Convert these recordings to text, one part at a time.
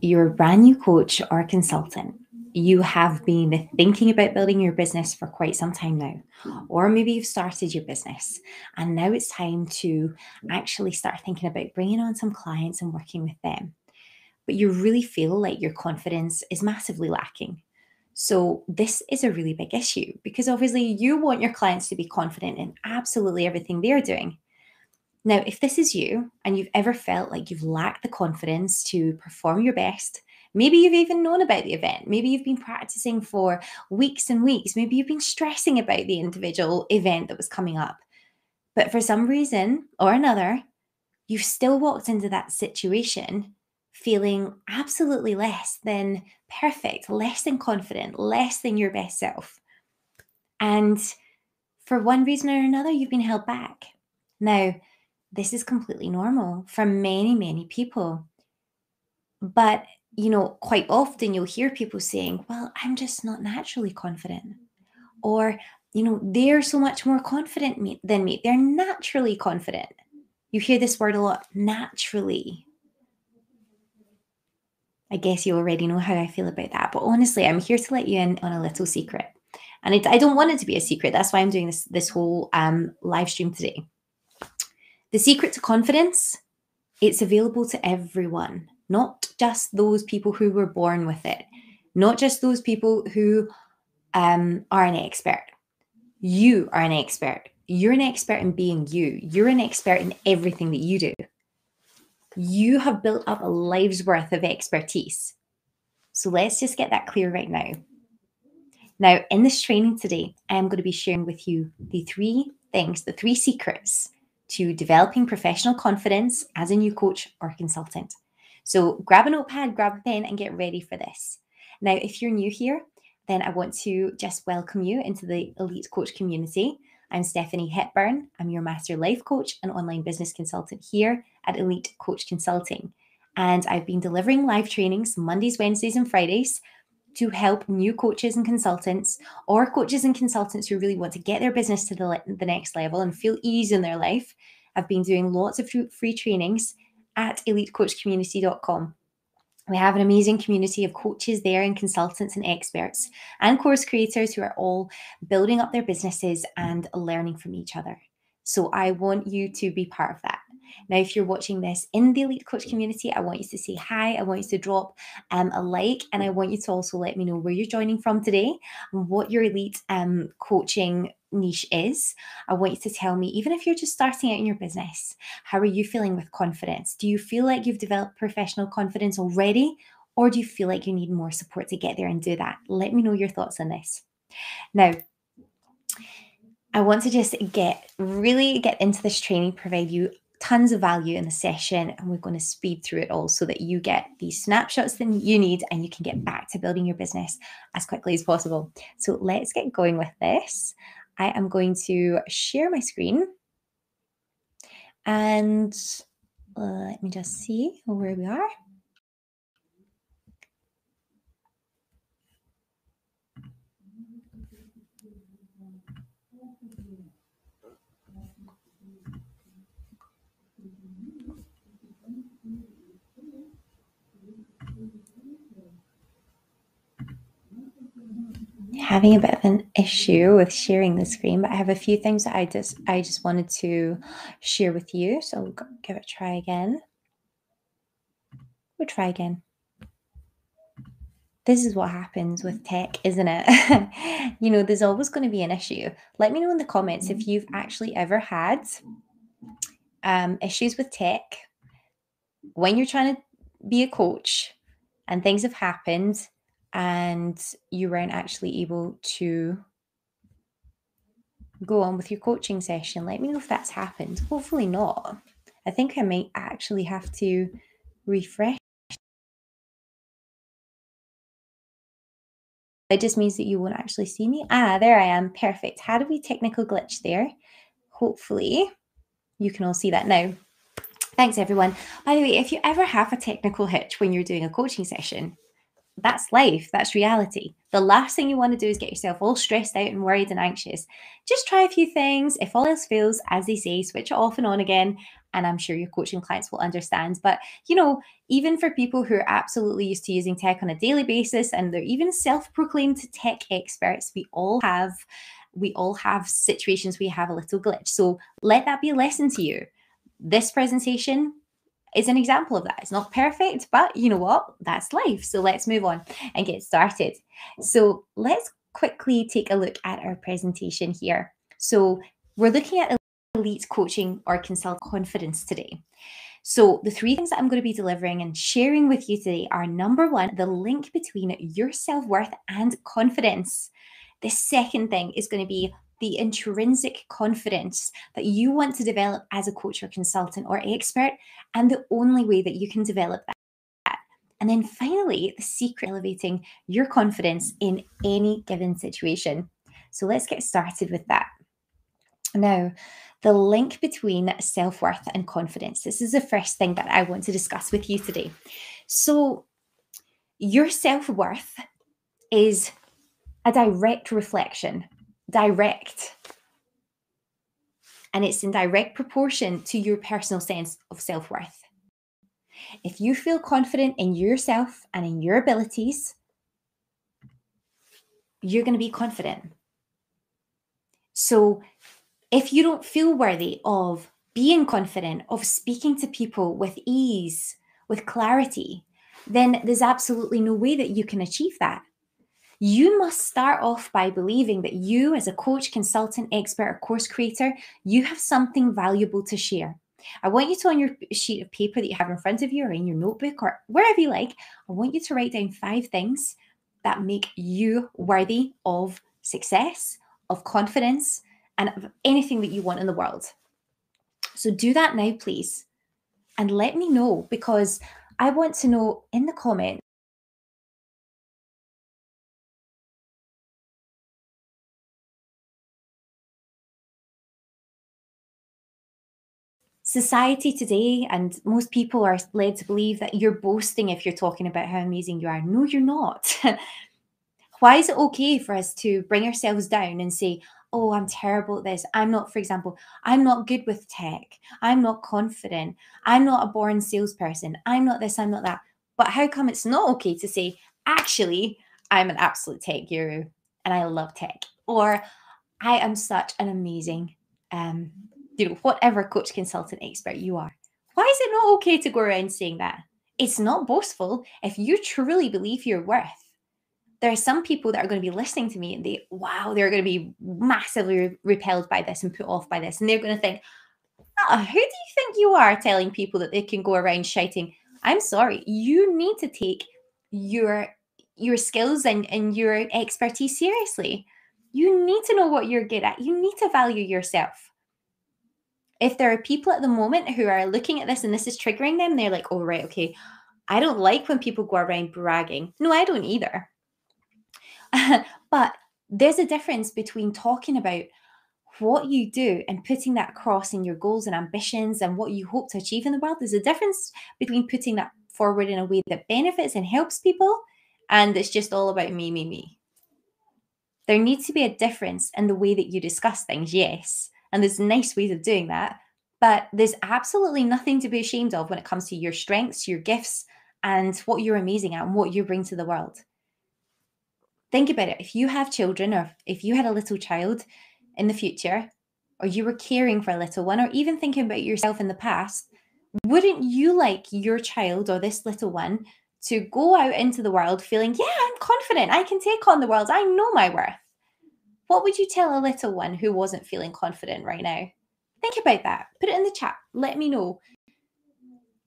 you're a brand new coach or consultant, you have been thinking about building your business for quite some time now, or maybe you've started your business and now it's time to actually start thinking about bringing on some clients and working with them. But you really feel like your confidence is massively lacking. So, this is a really big issue because obviously you want your clients to be confident in absolutely everything they're doing. Now, if this is you and you've ever felt like you've lacked the confidence to perform your best, maybe you've even known about the event, maybe you've been practicing for weeks and weeks, maybe you've been stressing about the individual event that was coming up, but for some reason or another, you've still walked into that situation feeling absolutely less than perfect, less than confident, less than your best self. And for one reason or another, you've been held back. Now, this is completely normal for many, many people. But, you know, quite often you'll hear people saying, well, I'm just not naturally confident. Or, you know, they're so much more confident than me. They're naturally confident. You hear this word a lot naturally. I guess you already know how I feel about that. But honestly, I'm here to let you in on a little secret. And it, I don't want it to be a secret. That's why I'm doing this this whole um, live stream today. The secret to confidence, it's available to everyone, not just those people who were born with it, not just those people who um, are an expert. You are an expert. You're an expert in being you. You're an expert in everything that you do. You have built up a life's worth of expertise. So let's just get that clear right now. Now, in this training today, I am going to be sharing with you the three things, the three secrets to developing professional confidence as a new coach or consultant. So grab a notepad, grab a pen, and get ready for this. Now, if you're new here, then I want to just welcome you into the Elite Coach community. I'm Stephanie Hepburn. I'm your Master Life Coach and online business consultant here at Elite Coach Consulting. And I've been delivering live trainings Mondays, Wednesdays, and Fridays to help new coaches and consultants or coaches and consultants who really want to get their business to the, the next level and feel ease in their life. I've been doing lots of free trainings at elitecoachcommunity.com. We have an amazing community of coaches there and consultants and experts and course creators who are all building up their businesses and learning from each other. So I want you to be part of that. Now, if you're watching this in the Elite Coach community, I want you to say hi. I want you to drop um, a like, and I want you to also let me know where you're joining from today what your Elite um, coaching niche is. I want you to tell me, even if you're just starting out in your business, how are you feeling with confidence? Do you feel like you've developed professional confidence already? Or do you feel like you need more support to get there and do that? Let me know your thoughts on this. Now, I want to just get really get into this training, provide you tons of value in the session and we're going to speed through it all so that you get these snapshots that you need and you can get back to building your business as quickly as possible. So let's get going with this. I am going to share my screen and uh, let me just see where we are. Having a bit of an issue with sharing the screen, but I have a few things that I just I just wanted to share with you. So will give it a try again. We'll try again. This is what happens with tech, isn't it? you know, there's always going to be an issue. Let me know in the comments if you've actually ever had um, issues with tech when you're trying to be a coach and things have happened and you weren't actually able to go on with your coaching session. Let me know if that's happened. Hopefully not. I think I might actually have to refresh. It just means that you won't actually see me. Ah, there I am. Perfect. Had a wee technical glitch there. Hopefully you can all see that now. Thanks, everyone. By the way, if you ever have a technical hitch when you're doing a coaching session, that's life, that's reality. The last thing you want to do is get yourself all stressed out and worried and anxious. Just try a few things. If all else fails, as they say, switch it off and on again, and I'm sure your coaching clients will understand. But, you know, even for people who are absolutely used to using tech on a daily basis and they're even self proclaimed tech experts, we all have. We all have situations we have a little glitch. So let that be a lesson to you. This presentation is an example of that. It's not perfect, but you know what? That's life. So let's move on and get started. So let's quickly take a look at our presentation here. So we're looking at elite coaching or consult confidence today. So, the three things that I'm going to be delivering and sharing with you today are number one, the link between your self worth and confidence. The second thing is going to be the intrinsic confidence that you want to develop as a coach or consultant or expert, and the only way that you can develop that. And then finally, the secret elevating your confidence in any given situation. So let's get started with that. Now, the link between self worth and confidence. This is the first thing that I want to discuss with you today. So, your self worth is a direct reflection, direct. And it's in direct proportion to your personal sense of self worth. If you feel confident in yourself and in your abilities, you're going to be confident. So, if you don't feel worthy of being confident, of speaking to people with ease, with clarity, then there's absolutely no way that you can achieve that. You must start off by believing that you, as a coach, consultant, expert, or course creator, you have something valuable to share. I want you to, on your sheet of paper that you have in front of you or in your notebook or wherever you like, I want you to write down five things that make you worthy of success, of confidence, and of anything that you want in the world. So do that now, please. And let me know because I want to know in the comments society today and most people are led to believe that you're boasting if you're talking about how amazing you are. No, you're not. Why is it okay for us to bring ourselves down and say, oh, I'm terrible at this. I'm not, for example, I'm not good with tech. I'm not confident. I'm not a born salesperson. I'm not this, I'm not that. But how come it's not okay to say, actually, I'm an absolute tech guru and I love tech? Or I am such an amazing, um, you know, whatever coach, consultant, expert you are. Why is it not okay to go around saying that? It's not boastful if you truly believe your worth there are some people that are going to be listening to me and they, wow, they're going to be massively repelled by this and put off by this. And they're going to think, oh, who do you think you are telling people that they can go around shouting? I'm sorry, you need to take your your skills and, and your expertise seriously. You need to know what you're good at. You need to value yourself. If there are people at the moment who are looking at this and this is triggering them, they're like, oh, right, okay, I don't like when people go around bragging. No, I don't either. but there's a difference between talking about what you do and putting that across in your goals and ambitions and what you hope to achieve in the world. There's a difference between putting that forward in a way that benefits and helps people and it's just all about me, me, me. There needs to be a difference in the way that you discuss things, yes. And there's nice ways of doing that. But there's absolutely nothing to be ashamed of when it comes to your strengths, your gifts, and what you're amazing at and what you bring to the world think about it. If you have children, or if you had a little child in the future, or you were caring for a little one, or even thinking about yourself in the past, wouldn't you like your child or this little one to go out into the world feeling, yeah, I'm confident, I can take on the world, I know my worth? What would you tell a little one who wasn't feeling confident right now? Think about that. Put it in the chat. Let me know.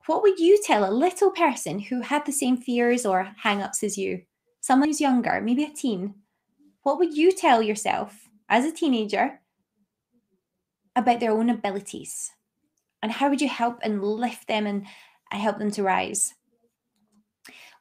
What would you tell a little person who had the same fears or hang ups as you? someone who's younger, maybe a teen, what would you tell yourself as a teenager about their own abilities? And how would you help and lift them and help them to rise?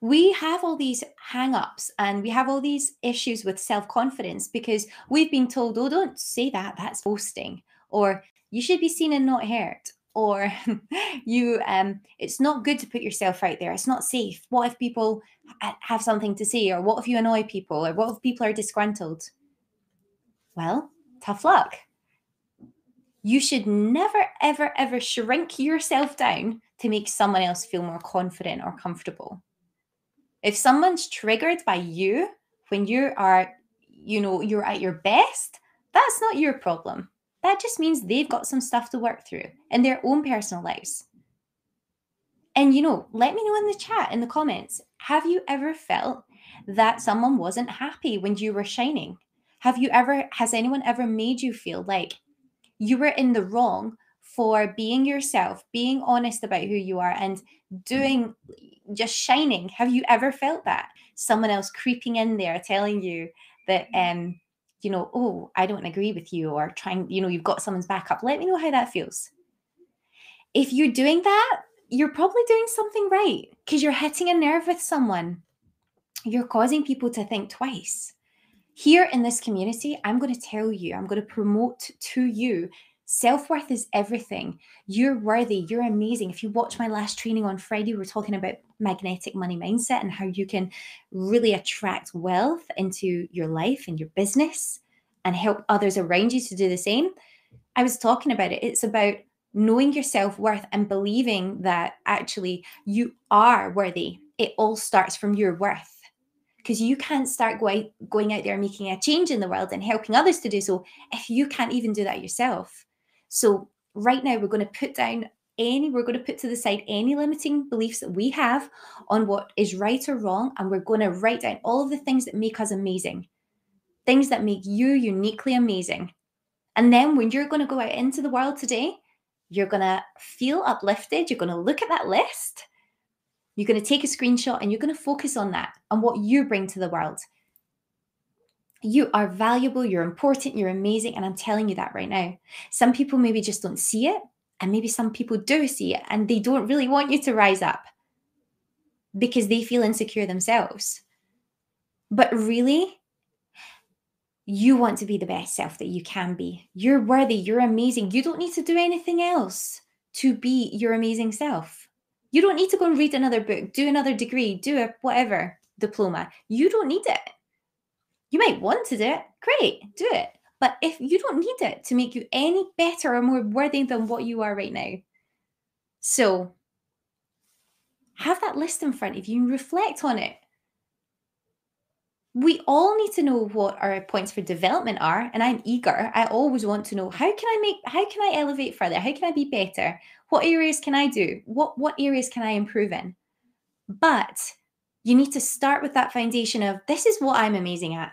We have all these hang ups and we have all these issues with self confidence because we've been told, oh, don't say that, that's boasting. Or you should be seen and not heard or you um it's not good to put yourself out there it's not safe what if people have something to say or what if you annoy people or what if people are disgruntled well tough luck You should never, ever, ever shrink yourself down to make someone else feel more confident or comfortable. If someone's triggered by you when you are, you know, you're at your best, that's not your problem. That just means they've got some stuff to work through in their own personal lives. And, you know, let me know in the chat, in the comments, have you ever felt that someone wasn't happy when you were shining? Have you ever, has anyone ever made you feel like you were in the wrong for being yourself, being honest about who you are, and doing just shining? Have you ever felt that? Someone else creeping in there telling you that, um, you know, oh, I don't agree with you, or trying, you know, you've got someone's back up. Let me know how that feels. If you're doing that, you're probably doing something right because you're hitting a nerve with someone. You're causing people to think twice. Here in this community, I'm going to tell you, I'm going to promote to you Self worth is everything. You're worthy. You're amazing. If you watch my last training on Friday, we we're talking about magnetic money mindset and how you can really attract wealth into your life and your business and help others around you to do the same. I was talking about it. It's about knowing your self worth and believing that actually you are worthy. It all starts from your worth because you can't start going, going out there making a change in the world and helping others to do so if you can't even do that yourself. So, right now, we're going to put down any, we're going to put to the side any limiting beliefs that we have on what is right or wrong. And we're going to write down all of the things that make us amazing, things that make you uniquely amazing. And then when you're going to go out into the world today, you're going to feel uplifted. You're going to look at that list. You're going to take a screenshot and you're going to focus on that and what you bring to the world. You are valuable, you're important, you're amazing. And I'm telling you that right now. Some people maybe just don't see it, and maybe some people do see it and they don't really want you to rise up because they feel insecure themselves. But really, you want to be the best self that you can be. You're worthy, you're amazing. You don't need to do anything else to be your amazing self. You don't need to go and read another book, do another degree, do a whatever diploma. You don't need it. You might want to do it. Great, do it. But if you don't need it to make you any better or more worthy than what you are right now. So have that list in front of you and reflect on it. We all need to know what our points for development are. And I'm eager. I always want to know how can I make how can I elevate further? How can I be better? What areas can I do? What what areas can I improve in? But you need to start with that foundation of this is what I'm amazing at.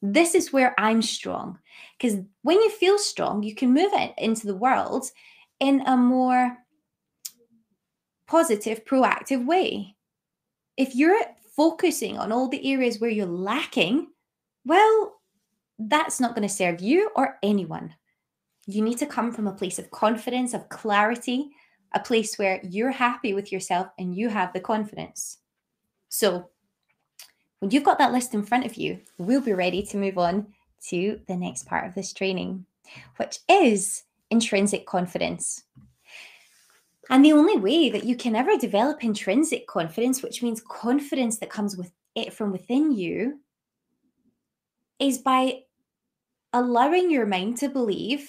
This is where I'm strong. Because when you feel strong, you can move it into the world in a more positive, proactive way. If you're focusing on all the areas where you're lacking, well, that's not going to serve you or anyone. You need to come from a place of confidence, of clarity, a place where you're happy with yourself and you have the confidence. So, when you've got that list in front of you, we'll be ready to move on to the next part of this training, which is intrinsic confidence. And the only way that you can ever develop intrinsic confidence, which means confidence that comes with it from within you, is by allowing your mind to believe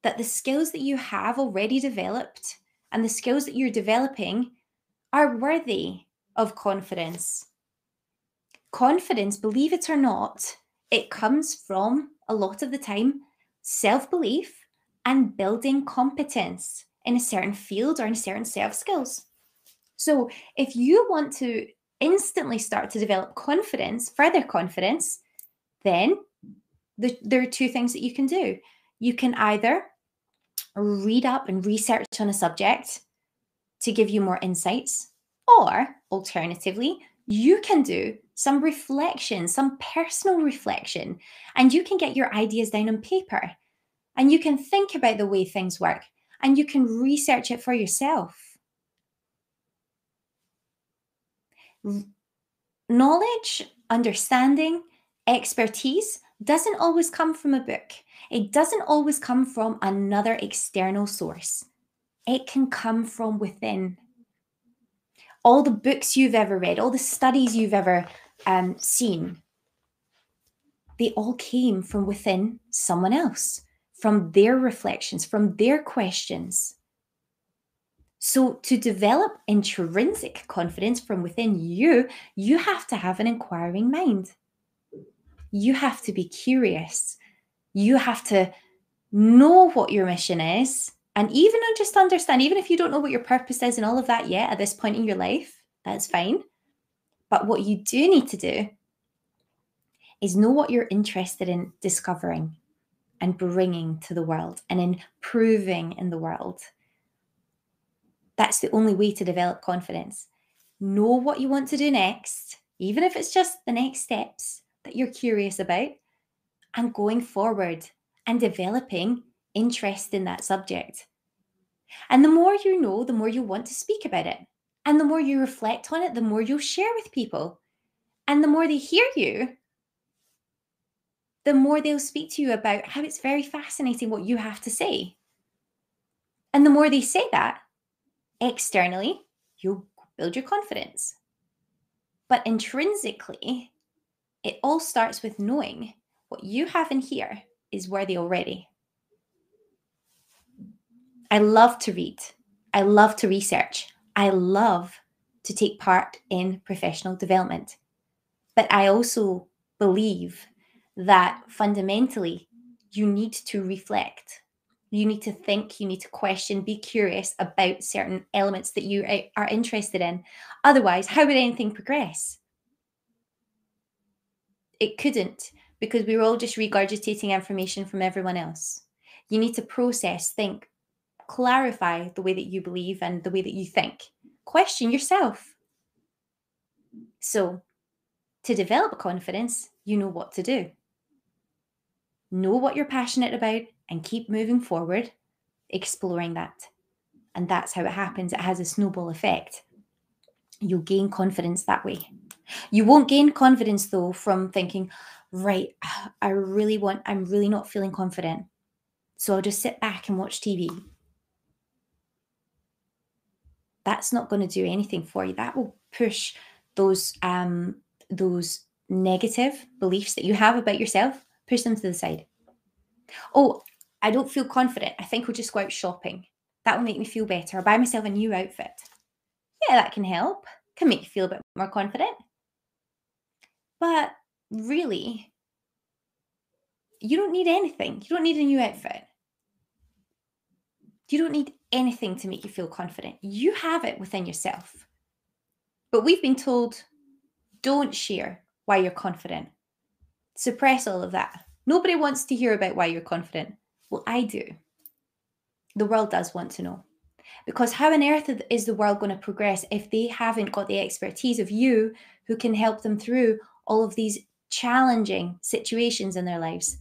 that the skills that you have already developed and the skills that you're developing are worthy of confidence. Confidence, believe it or not, it comes from a lot of the time self belief and building competence in a certain field or in certain self skills. So, if you want to instantly start to develop confidence, further confidence, then the, there are two things that you can do. You can either read up and research on a subject to give you more insights, or alternatively, you can do some reflection, some personal reflection, and you can get your ideas down on paper and you can think about the way things work and you can research it for yourself. Knowledge, understanding, expertise doesn't always come from a book. It doesn't always come from another external source. It can come from within all the books you've ever read, all the studies you've ever um, seen, they all came from within someone else, from their reflections, from their questions. So, to develop intrinsic confidence from within you, you have to have an inquiring mind. You have to be curious. You have to know what your mission is. And even just understand, even if you don't know what your purpose is and all of that yet at this point in your life, that's fine. But what you do need to do is know what you're interested in discovering and bringing to the world and improving in the world. That's the only way to develop confidence. Know what you want to do next, even if it's just the next steps that you're curious about, and going forward and developing interest in that subject. And the more you know, the more you want to speak about it. And the more you reflect on it, the more you'll share with people. And the more they hear you, the more they'll speak to you about how it's very fascinating what you have to say. And the more they say that externally, you'll build your confidence. But intrinsically, it all starts with knowing what you have in here is worthy already. I love to read. I love to research. I love to take part in professional development. But I also believe that fundamentally you need to reflect. You need to think, you need to question, be curious about certain elements that you are interested in. Otherwise, how would anything progress? It couldn't because we were all just regurgitating information from everyone else. You need to process, think, clarify the way that you believe and the way that you think. Question yourself. So, to develop confidence, you know what to do know what you're passionate about and keep moving forward, exploring that. And that's how it happens. It has a snowball effect. You'll gain confidence that way. You won't gain confidence though from thinking, right, I really want, I'm really not feeling confident. So I'll just sit back and watch TV. That's not going to do anything for you. That will push those um those negative beliefs that you have about yourself push them to the side. Oh, I don't feel confident. I think we'll just go out shopping. That will make me feel better. I'll buy myself a new outfit. Yeah, that can help. Can make you feel a bit more confident. But really, you don't need anything. You don't need a new outfit. You don't need anything to make you feel confident. You have it within yourself. But we've been told don't share why you're confident suppress all of that. Nobody wants to hear about why you're confident. Well, I do. The world does want to know. Because how on earth is the world going to progress if they haven't got the expertise of you who can help them through all of these challenging situations in their lives?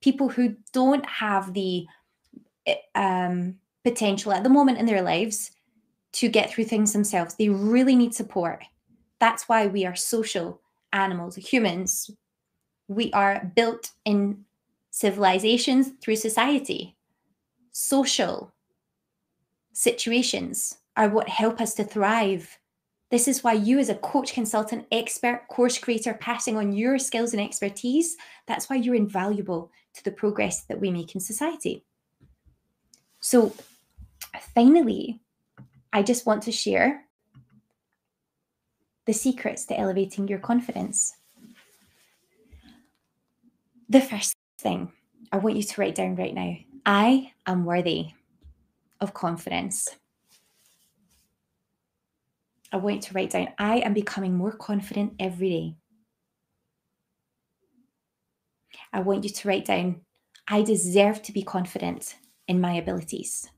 People who don't have the eh, um, potential at the moment in their lives to get through things themselves. They really need support. That's why we are social animals, humans we are built in civilizations through society. Social situations are what help us to thrive. This is why you, as a coach, consultant, expert, course creator, passing on your skills and expertise, that's why you're invaluable to the progress that we make in society. So, finally, I just want to share the secrets to elevating your confidence the first thing I want you to write down right now I am worthy of confidence. I want you to write down I am becoming more confident every day. I want you to write down I deserve to be confident in my abilities.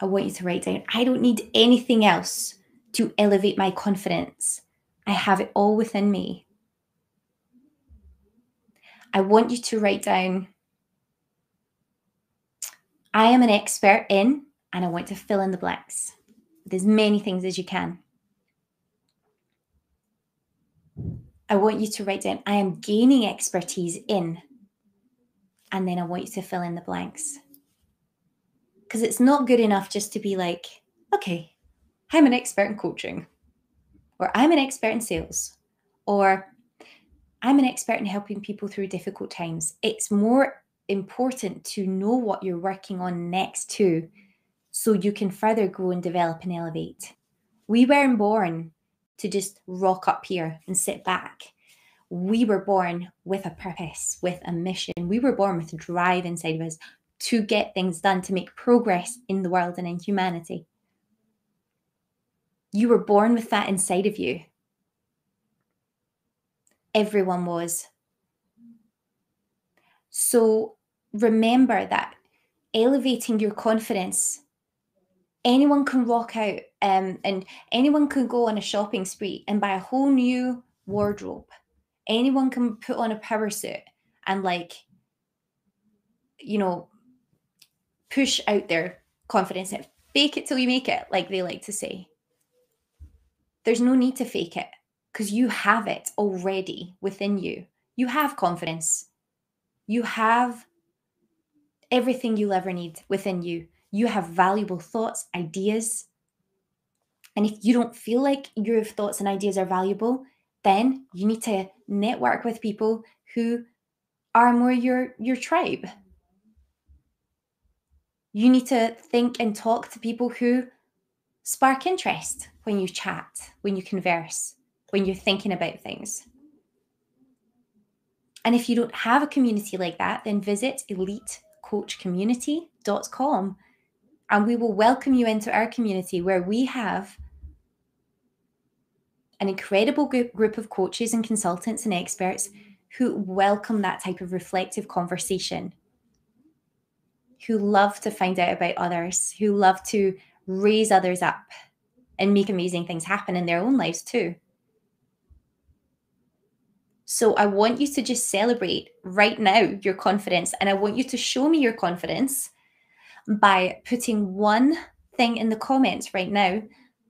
I want you to write down I don't need anything else to elevate my confidence. I have it all within me. I want you to write down I am an expert in, and I want to fill in the blanks with as many things as you can. I want you to write down I am gaining expertise in, and then I want you to fill in the blanks. Because it's not good enough just to be like, okay, I'm an expert in coaching or I'm an expert in sales, or I'm an expert in helping people through difficult times. It's more important to know what you're working on next too, so you can further grow and develop and elevate. We weren't born to just rock up here and sit back. We were born with a purpose, with a mission. We were born with drive inside of us to get things done, to make progress in the world and in humanity. You were born with that inside of you. Everyone was. So remember that elevating your confidence, anyone can walk out um, and anyone can go on a shopping spree and buy a whole new wardrobe. Anyone can put on a power suit and, like, you know, push out their confidence and fake it till you make it, like they like to say. There's no need to fake it because you have it already within you. You have confidence. You have everything you'll ever need within you. You have valuable thoughts, ideas. And if you don't feel like your thoughts and ideas are valuable, then you need to network with people who are more your your tribe you need to think and talk to people who spark interest when you chat, when you converse, when you're thinking about things. And if you don't have a community like that, then visit elitecoachcommunity.com and we will welcome you into our community where we have an incredible group of coaches and consultants and experts who welcome that type of reflective conversation who love to find out about others, who love to raise others up and make amazing things happen in their own lives too. So I want you to just celebrate right now your confidence. And I want you to show me your confidence by putting one thing in the comments right now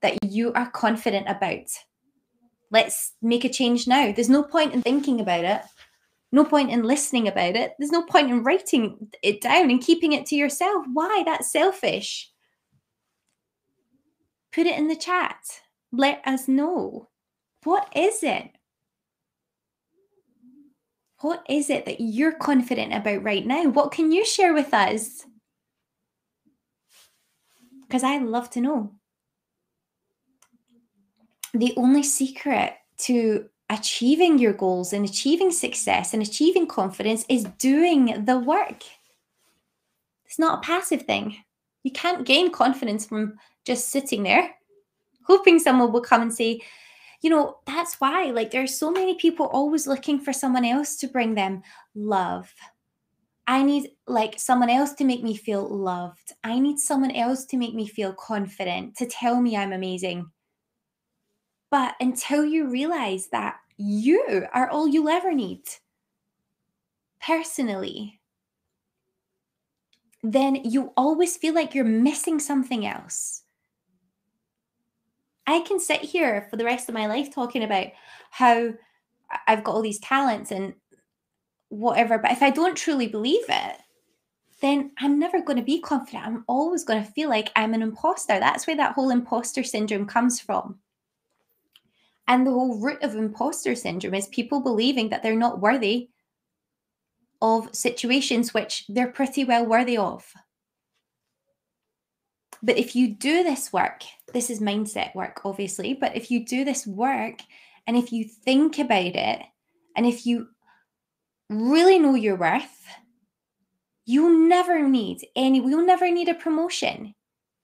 that you are confident about. Let's make a change now. There's no point in thinking about it no point in listening about it. There's no point in writing it down and keeping it to yourself. Why? That's selfish. Put it in the chat. Let us know. What is it? What is it that you're confident about right now? What can you share with us? Because I love to know. The only secret to achieving your goals and achieving success and achieving confidence is doing the work. It's not a passive thing. You can't gain confidence from just sitting there hoping someone will come and say, you know, that's why, like, there's so many people always looking for someone else to bring them love. I need like someone else to make me feel loved. I need someone else to make me feel confident, to tell me I'm amazing. But until you realize that you are all you'll ever need personally, then you always feel like you're missing something else. I can sit here for the rest of my life talking about how I've got all these talents and whatever, but if I don't truly believe it, then I'm never going to be confident. I'm always going to feel like I'm an imposter. That's where that whole imposter syndrome comes from. And the whole root of imposter syndrome is people believing that they're not worthy of situations which they're pretty well worthy of. But if you do this work, this is mindset work, obviously, but if you do this work and if you think about it and if you really know your worth, you'll never need any, you'll never need a promotion.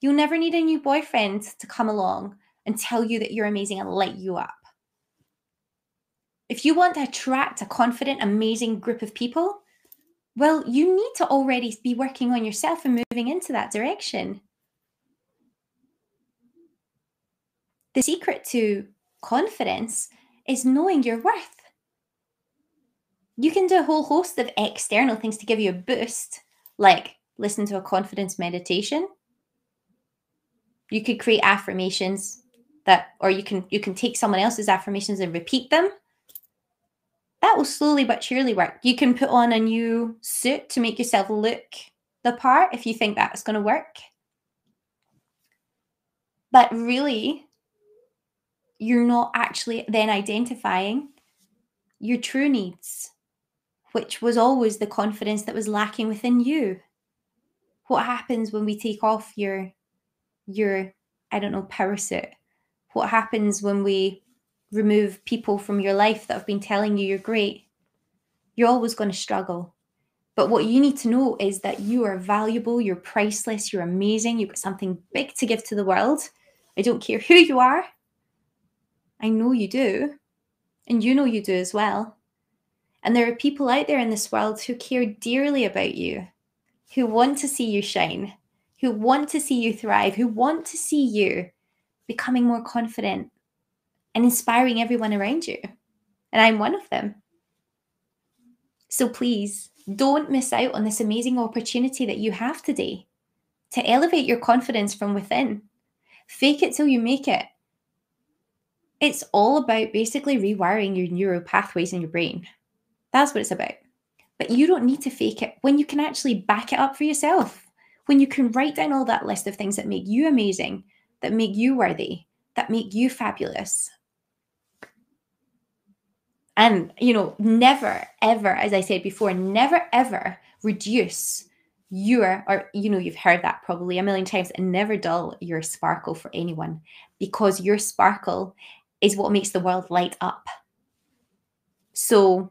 You'll never need a new boyfriend to come along and tell you that you're amazing and light you up. If you want to attract a confident, amazing group of people, well, you need to already be working on yourself and moving into that direction. The secret to confidence is knowing your worth. You can do a whole host of external things to give you a boost, like listen to a confidence meditation. You could create affirmations that or you can you can take someone else's affirmations and repeat them. That will slowly but surely work. You can put on a new suit to make yourself look the part if you think that's going to work. But really you're not actually then identifying your true needs, which was always the confidence that was lacking within you. What happens when we take off your your I don't know power suit? What happens when we remove people from your life that have been telling you you're great? You're always going to struggle. But what you need to know is that you are valuable, you're priceless, you're amazing, you've got something big to give to the world. I don't care who you are. I know you do. And you know you do as well. And there are people out there in this world who care dearly about you, who want to see you shine, who want to see you thrive, who want to see you becoming more confident and inspiring everyone around you. And I'm one of them. So please don't miss out on this amazing opportunity that you have today to elevate your confidence from within. Fake it till you make it. It's all about basically rewiring your neural pathways in your brain. That's what it's about. But you don't need to fake it when you can actually back it up for yourself. When you can write down all that list of things that make you amazing, that make you worthy, that make you fabulous. And, you know, never, ever, as I said before, never, ever reduce your, or, you know, you've heard that probably a million times, and never dull your sparkle for anyone because your sparkle is what makes the world light up. So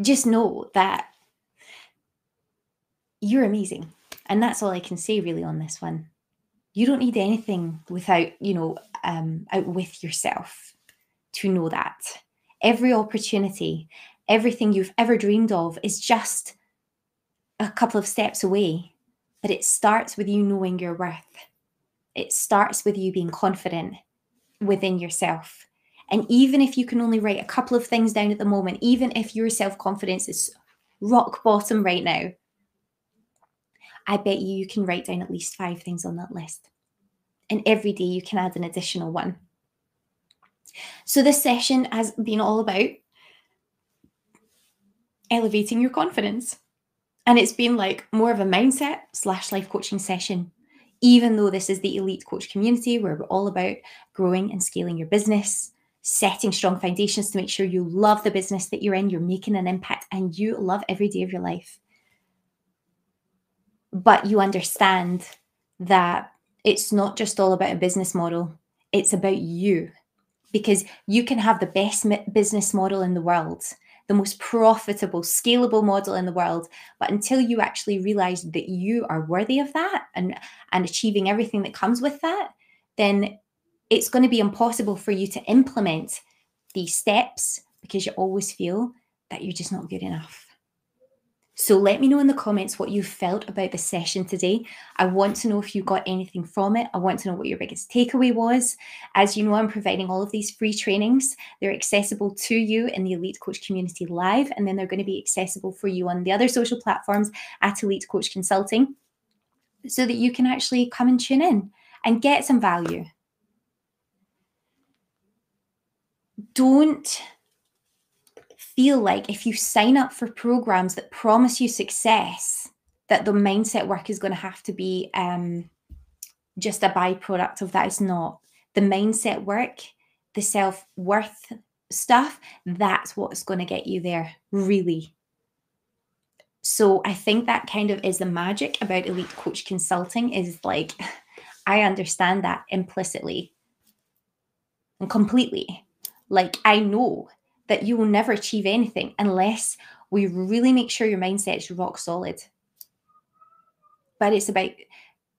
just know that you're amazing. And that's all I can say really on this one. You don't need anything without, you know, um, out with yourself to know that. Every opportunity, everything you've ever dreamed of is just a couple of steps away. But it starts with you knowing your worth. It starts with you being confident within yourself. And even if you can only write a couple of things down at the moment, even if your self confidence is rock bottom right now, I bet you you can write down at least five things on that list. And every day you can add an additional one. So, this session has been all about elevating your confidence. And it's been like more of a mindset slash life coaching session even though this is the elite coach community where we're all about growing and scaling your business, setting strong foundations to make sure you love the business that you're in, you're making an impact, and you love every day of your life. But you understand that it's not just all about a business model, it's about you because you can have the best business model in the world the most profitable, scalable model in the world. But until you actually realize that you are worthy of that and, and achieving everything that comes with that, then it's going to be impossible for you to implement these steps because you always feel that you're just not good enough. So let me know in the comments what you felt about the session today. I want to know if you got anything from it. I want to know what your biggest takeaway was. As you know, I'm providing all of these free trainings. They're accessible to you in the Elite Coach Community Live, and then they're going to be accessible for you on the other social platforms at Elite Coach Consulting so that you can actually come and tune in and get some value. Don't feel like if you sign up for programs that promise you success, that the mindset work is going to have to be um, just a byproduct of that. It's not. The mindset work, the self worth stuff, that's what's going to get you there, really. So I think that kind of is the magic about elite coach consulting is like, I understand that implicitly and completely. Like, I know that you will never achieve anything unless we really make sure your mindset is rock solid. But it's about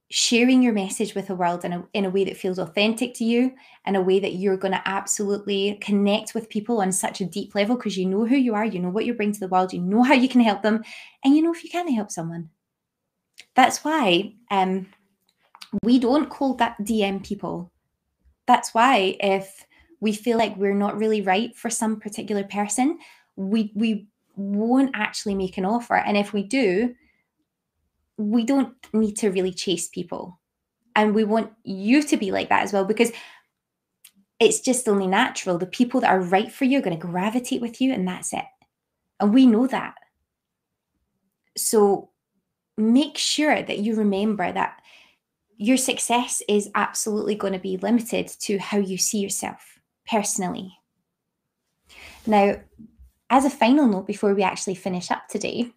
sharing your message with the world in a, in a way that feels authentic to you, in a way that you're going to absolutely connect with people on such a deep level because you know who you are, you know what you bring to the world, you know how you can help them, and you know if you can help someone. That's why um, we don't call that DM people. That's why if we feel like we're not really right for some particular person, we we won't actually make an offer. And if we do, we don't need to really chase people. And we want you to be like that as well because it's just only natural. The people that are right for you are going to gravitate with you, and that's it. And we know that. So make sure that you remember that your success is absolutely going to be limited to how you see yourself personally. Now, as a final note before we actually finish up today,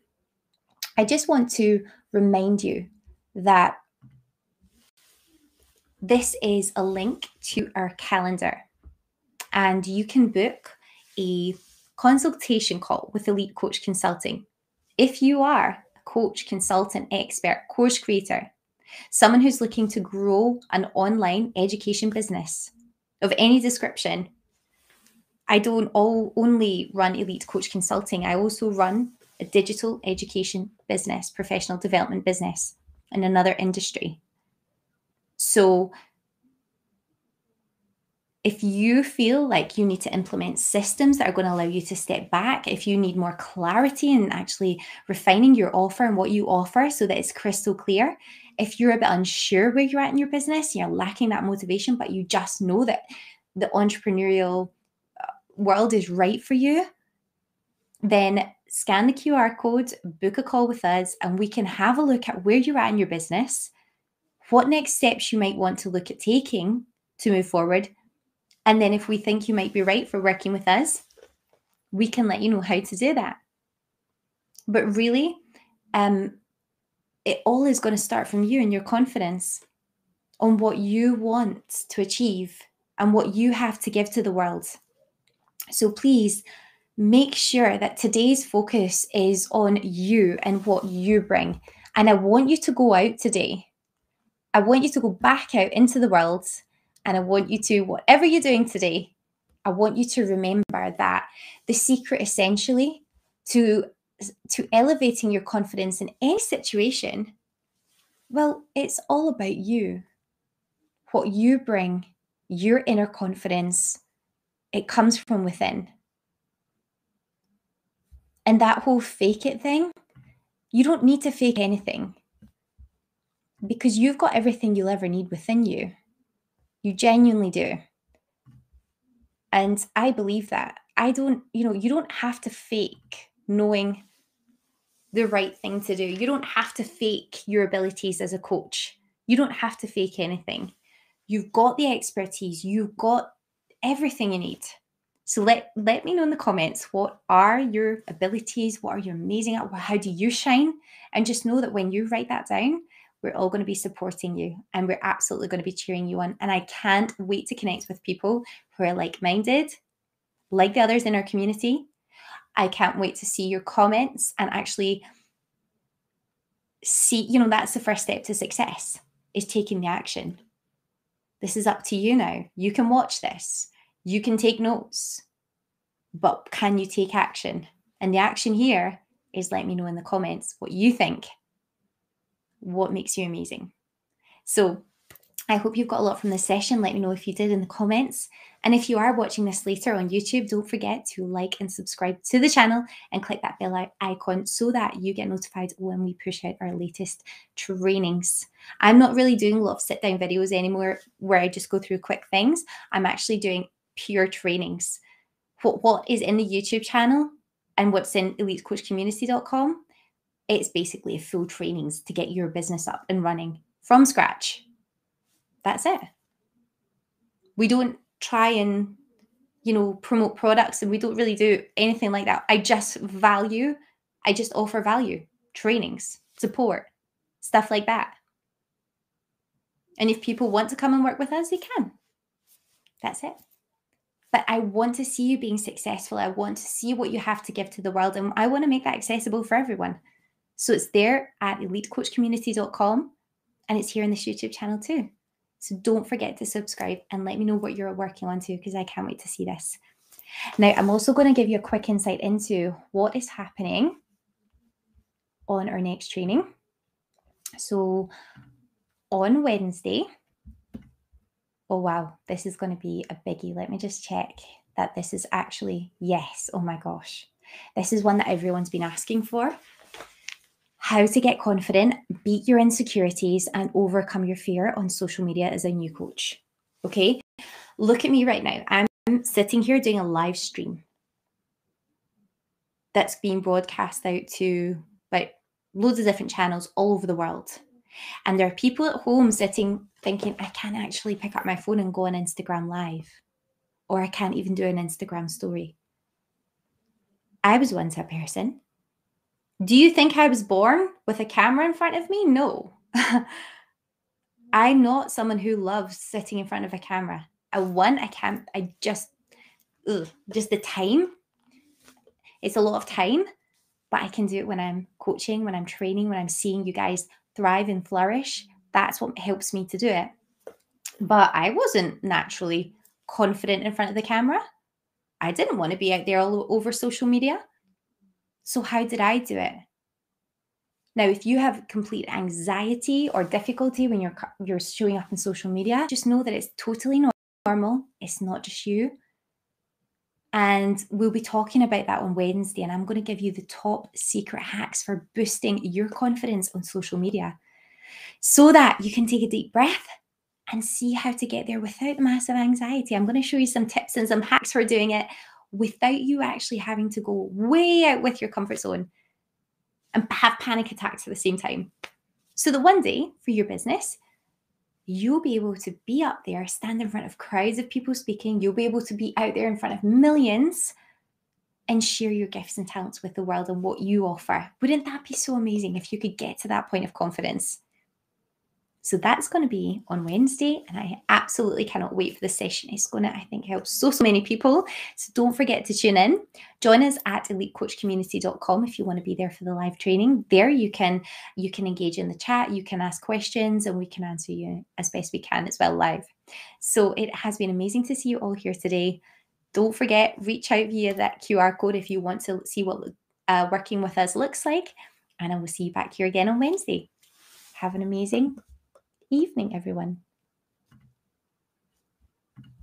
I just want to remind you that this is a link to our calendar, and you can book a consultation call with Elite Coach Consulting. If you are a coach, consultant, expert, course creator, someone who's looking to grow an online education business of any description, I don't all, only run Elite Coach Consulting. I also run a digital education business, professional development business in another industry. So if you feel like you need to implement systems that are going to allow you to step back, if you need more clarity and actually refining your offer and what you offer so that it's crystal clear, if you're a bit unsure where you're at in your business, you're lacking that motivation, but you just know that the entrepreneurial uh, world is right for you, then scan the QR code, book a call with us, and we can have a look at where you're at in your business, what next steps you might want to look at taking to move forward and then if we think you might be right for working with us, we can let you know how to do that. But really, um, it all is going to start from you and your confidence on what you want to achieve and what you have to give to the world. So please make sure that today's focus is on you and what you bring. And I want you to go out today. I want you to go back out into the world and I want you to, whatever you're doing today, I want you to remember that the secret essentially to to elevating your confidence in any situation, well, it's all about you. What you bring, your inner confidence, it comes from within. And that whole fake it thing, you don't need to fake anything because you've got everything you'll ever need within you. You genuinely do. And I believe that. I don't, you know, you don't have to fake knowing the right thing to do. You don't have to fake your abilities as a coach. You don't have to fake anything. You've got the expertise, you've got everything you need. So let let me know in the comments what are your abilities, what are you amazing at, how do you shine? And just know that when you write that down, we're all going to be supporting you and we're absolutely going to be cheering you on. And I can't wait to connect with people who are like minded, like the others in our community. I can't wait to see your comments and actually see, you know, that's the first step to success is taking the action. This is up to you now. You can watch this, you can take notes, but can you take action? And the action here is let me know in the comments what you think what makes you amazing. So I hope you've got a lot from this session. Let me know if you did in the comments. And if you are watching this later on YouTube, don't forget to like and subscribe to the channel and click that bell icon so that you get notified when we push out our latest trainings. I'm not really doing a lot of sit down videos anymore where I just go through quick things. I'm actually doing pure trainings. What, what is in the YouTube channel and what's in elitecoachcommunity.com it's basically a full trainings to get your business up and running from scratch. That's it. We don't try and, you know, promote products and we don't really do anything like that. I just value, I just offer value, trainings, support, stuff like that. And if people want to come and work with us, they can. That's it. But I want to see you being successful. I want to see what you have to give to the world. And I want to make that accessible for everyone. So it's there at elitecoachcommunity.com and it's here in this YouTube channel too. So don't forget to subscribe and let me know what you're working on too, because I can't wait to see this. Now, I'm also going to give you a quick insight into what is happening on our next training. So on Wednesday, oh wow, this is going to be a biggie. Let me just check that this is actually, yes, oh my gosh. This is one that everyone's been asking for how to get confident, beat your insecurities, and overcome your fear on social media as a new coach. Okay, look at me right now. I'm sitting here doing a live stream that's being broadcast out to like loads of different channels all over the world. And there are people at home sitting thinking, I can't actually pick up my phone and go on Instagram live, or I can't even do an Instagram story. I was once a person. Do you think I was born with a camera in front of me? No. I'm not someone who loves sitting in front of a camera. I want, I can't, I just, ugh, just the time. It's a lot of time, but I can do it when I'm coaching, when I'm training, when I'm seeing you guys thrive and flourish. That's what helps me to do it. But I wasn't naturally confident in front of the camera. I didn't want to be out there all over social media. So, how did I do it? Now, if you have complete anxiety or difficulty when you're you're showing up in social media, just know that it's totally normal. It's not just you. And we'll be talking about that on Wednesday. And I'm going to give you the top secret hacks for boosting your confidence on social media so that you can take a deep breath and see how to get there without massive anxiety. I'm going to show you some tips and some hacks for doing it without you actually having to go way out with your comfort zone and have panic attacks at the same time. So that one day for your business, you'll be able to be up there, stand in front of crowds of people speaking. You'll be able to be out there in front of millions and share your gifts and talents with the world and what you offer. Wouldn't that be so amazing if you could get to that point of confidence? So that's going to be on Wednesday, and I absolutely cannot wait for the session. It's going to, I think, help so, so many people. So don't forget to tune in. Join us at elitecoachcommunity.com if you want to be there for the live training. There you can you can engage in the chat, you can ask questions, and we can answer you as best we can as well live. So it has been amazing to see you all here today. Don't forget, reach out via that QR code if you want to see what uh, working with us looks like. And I will see you back here again on Wednesday. Have an amazing evening, everyone.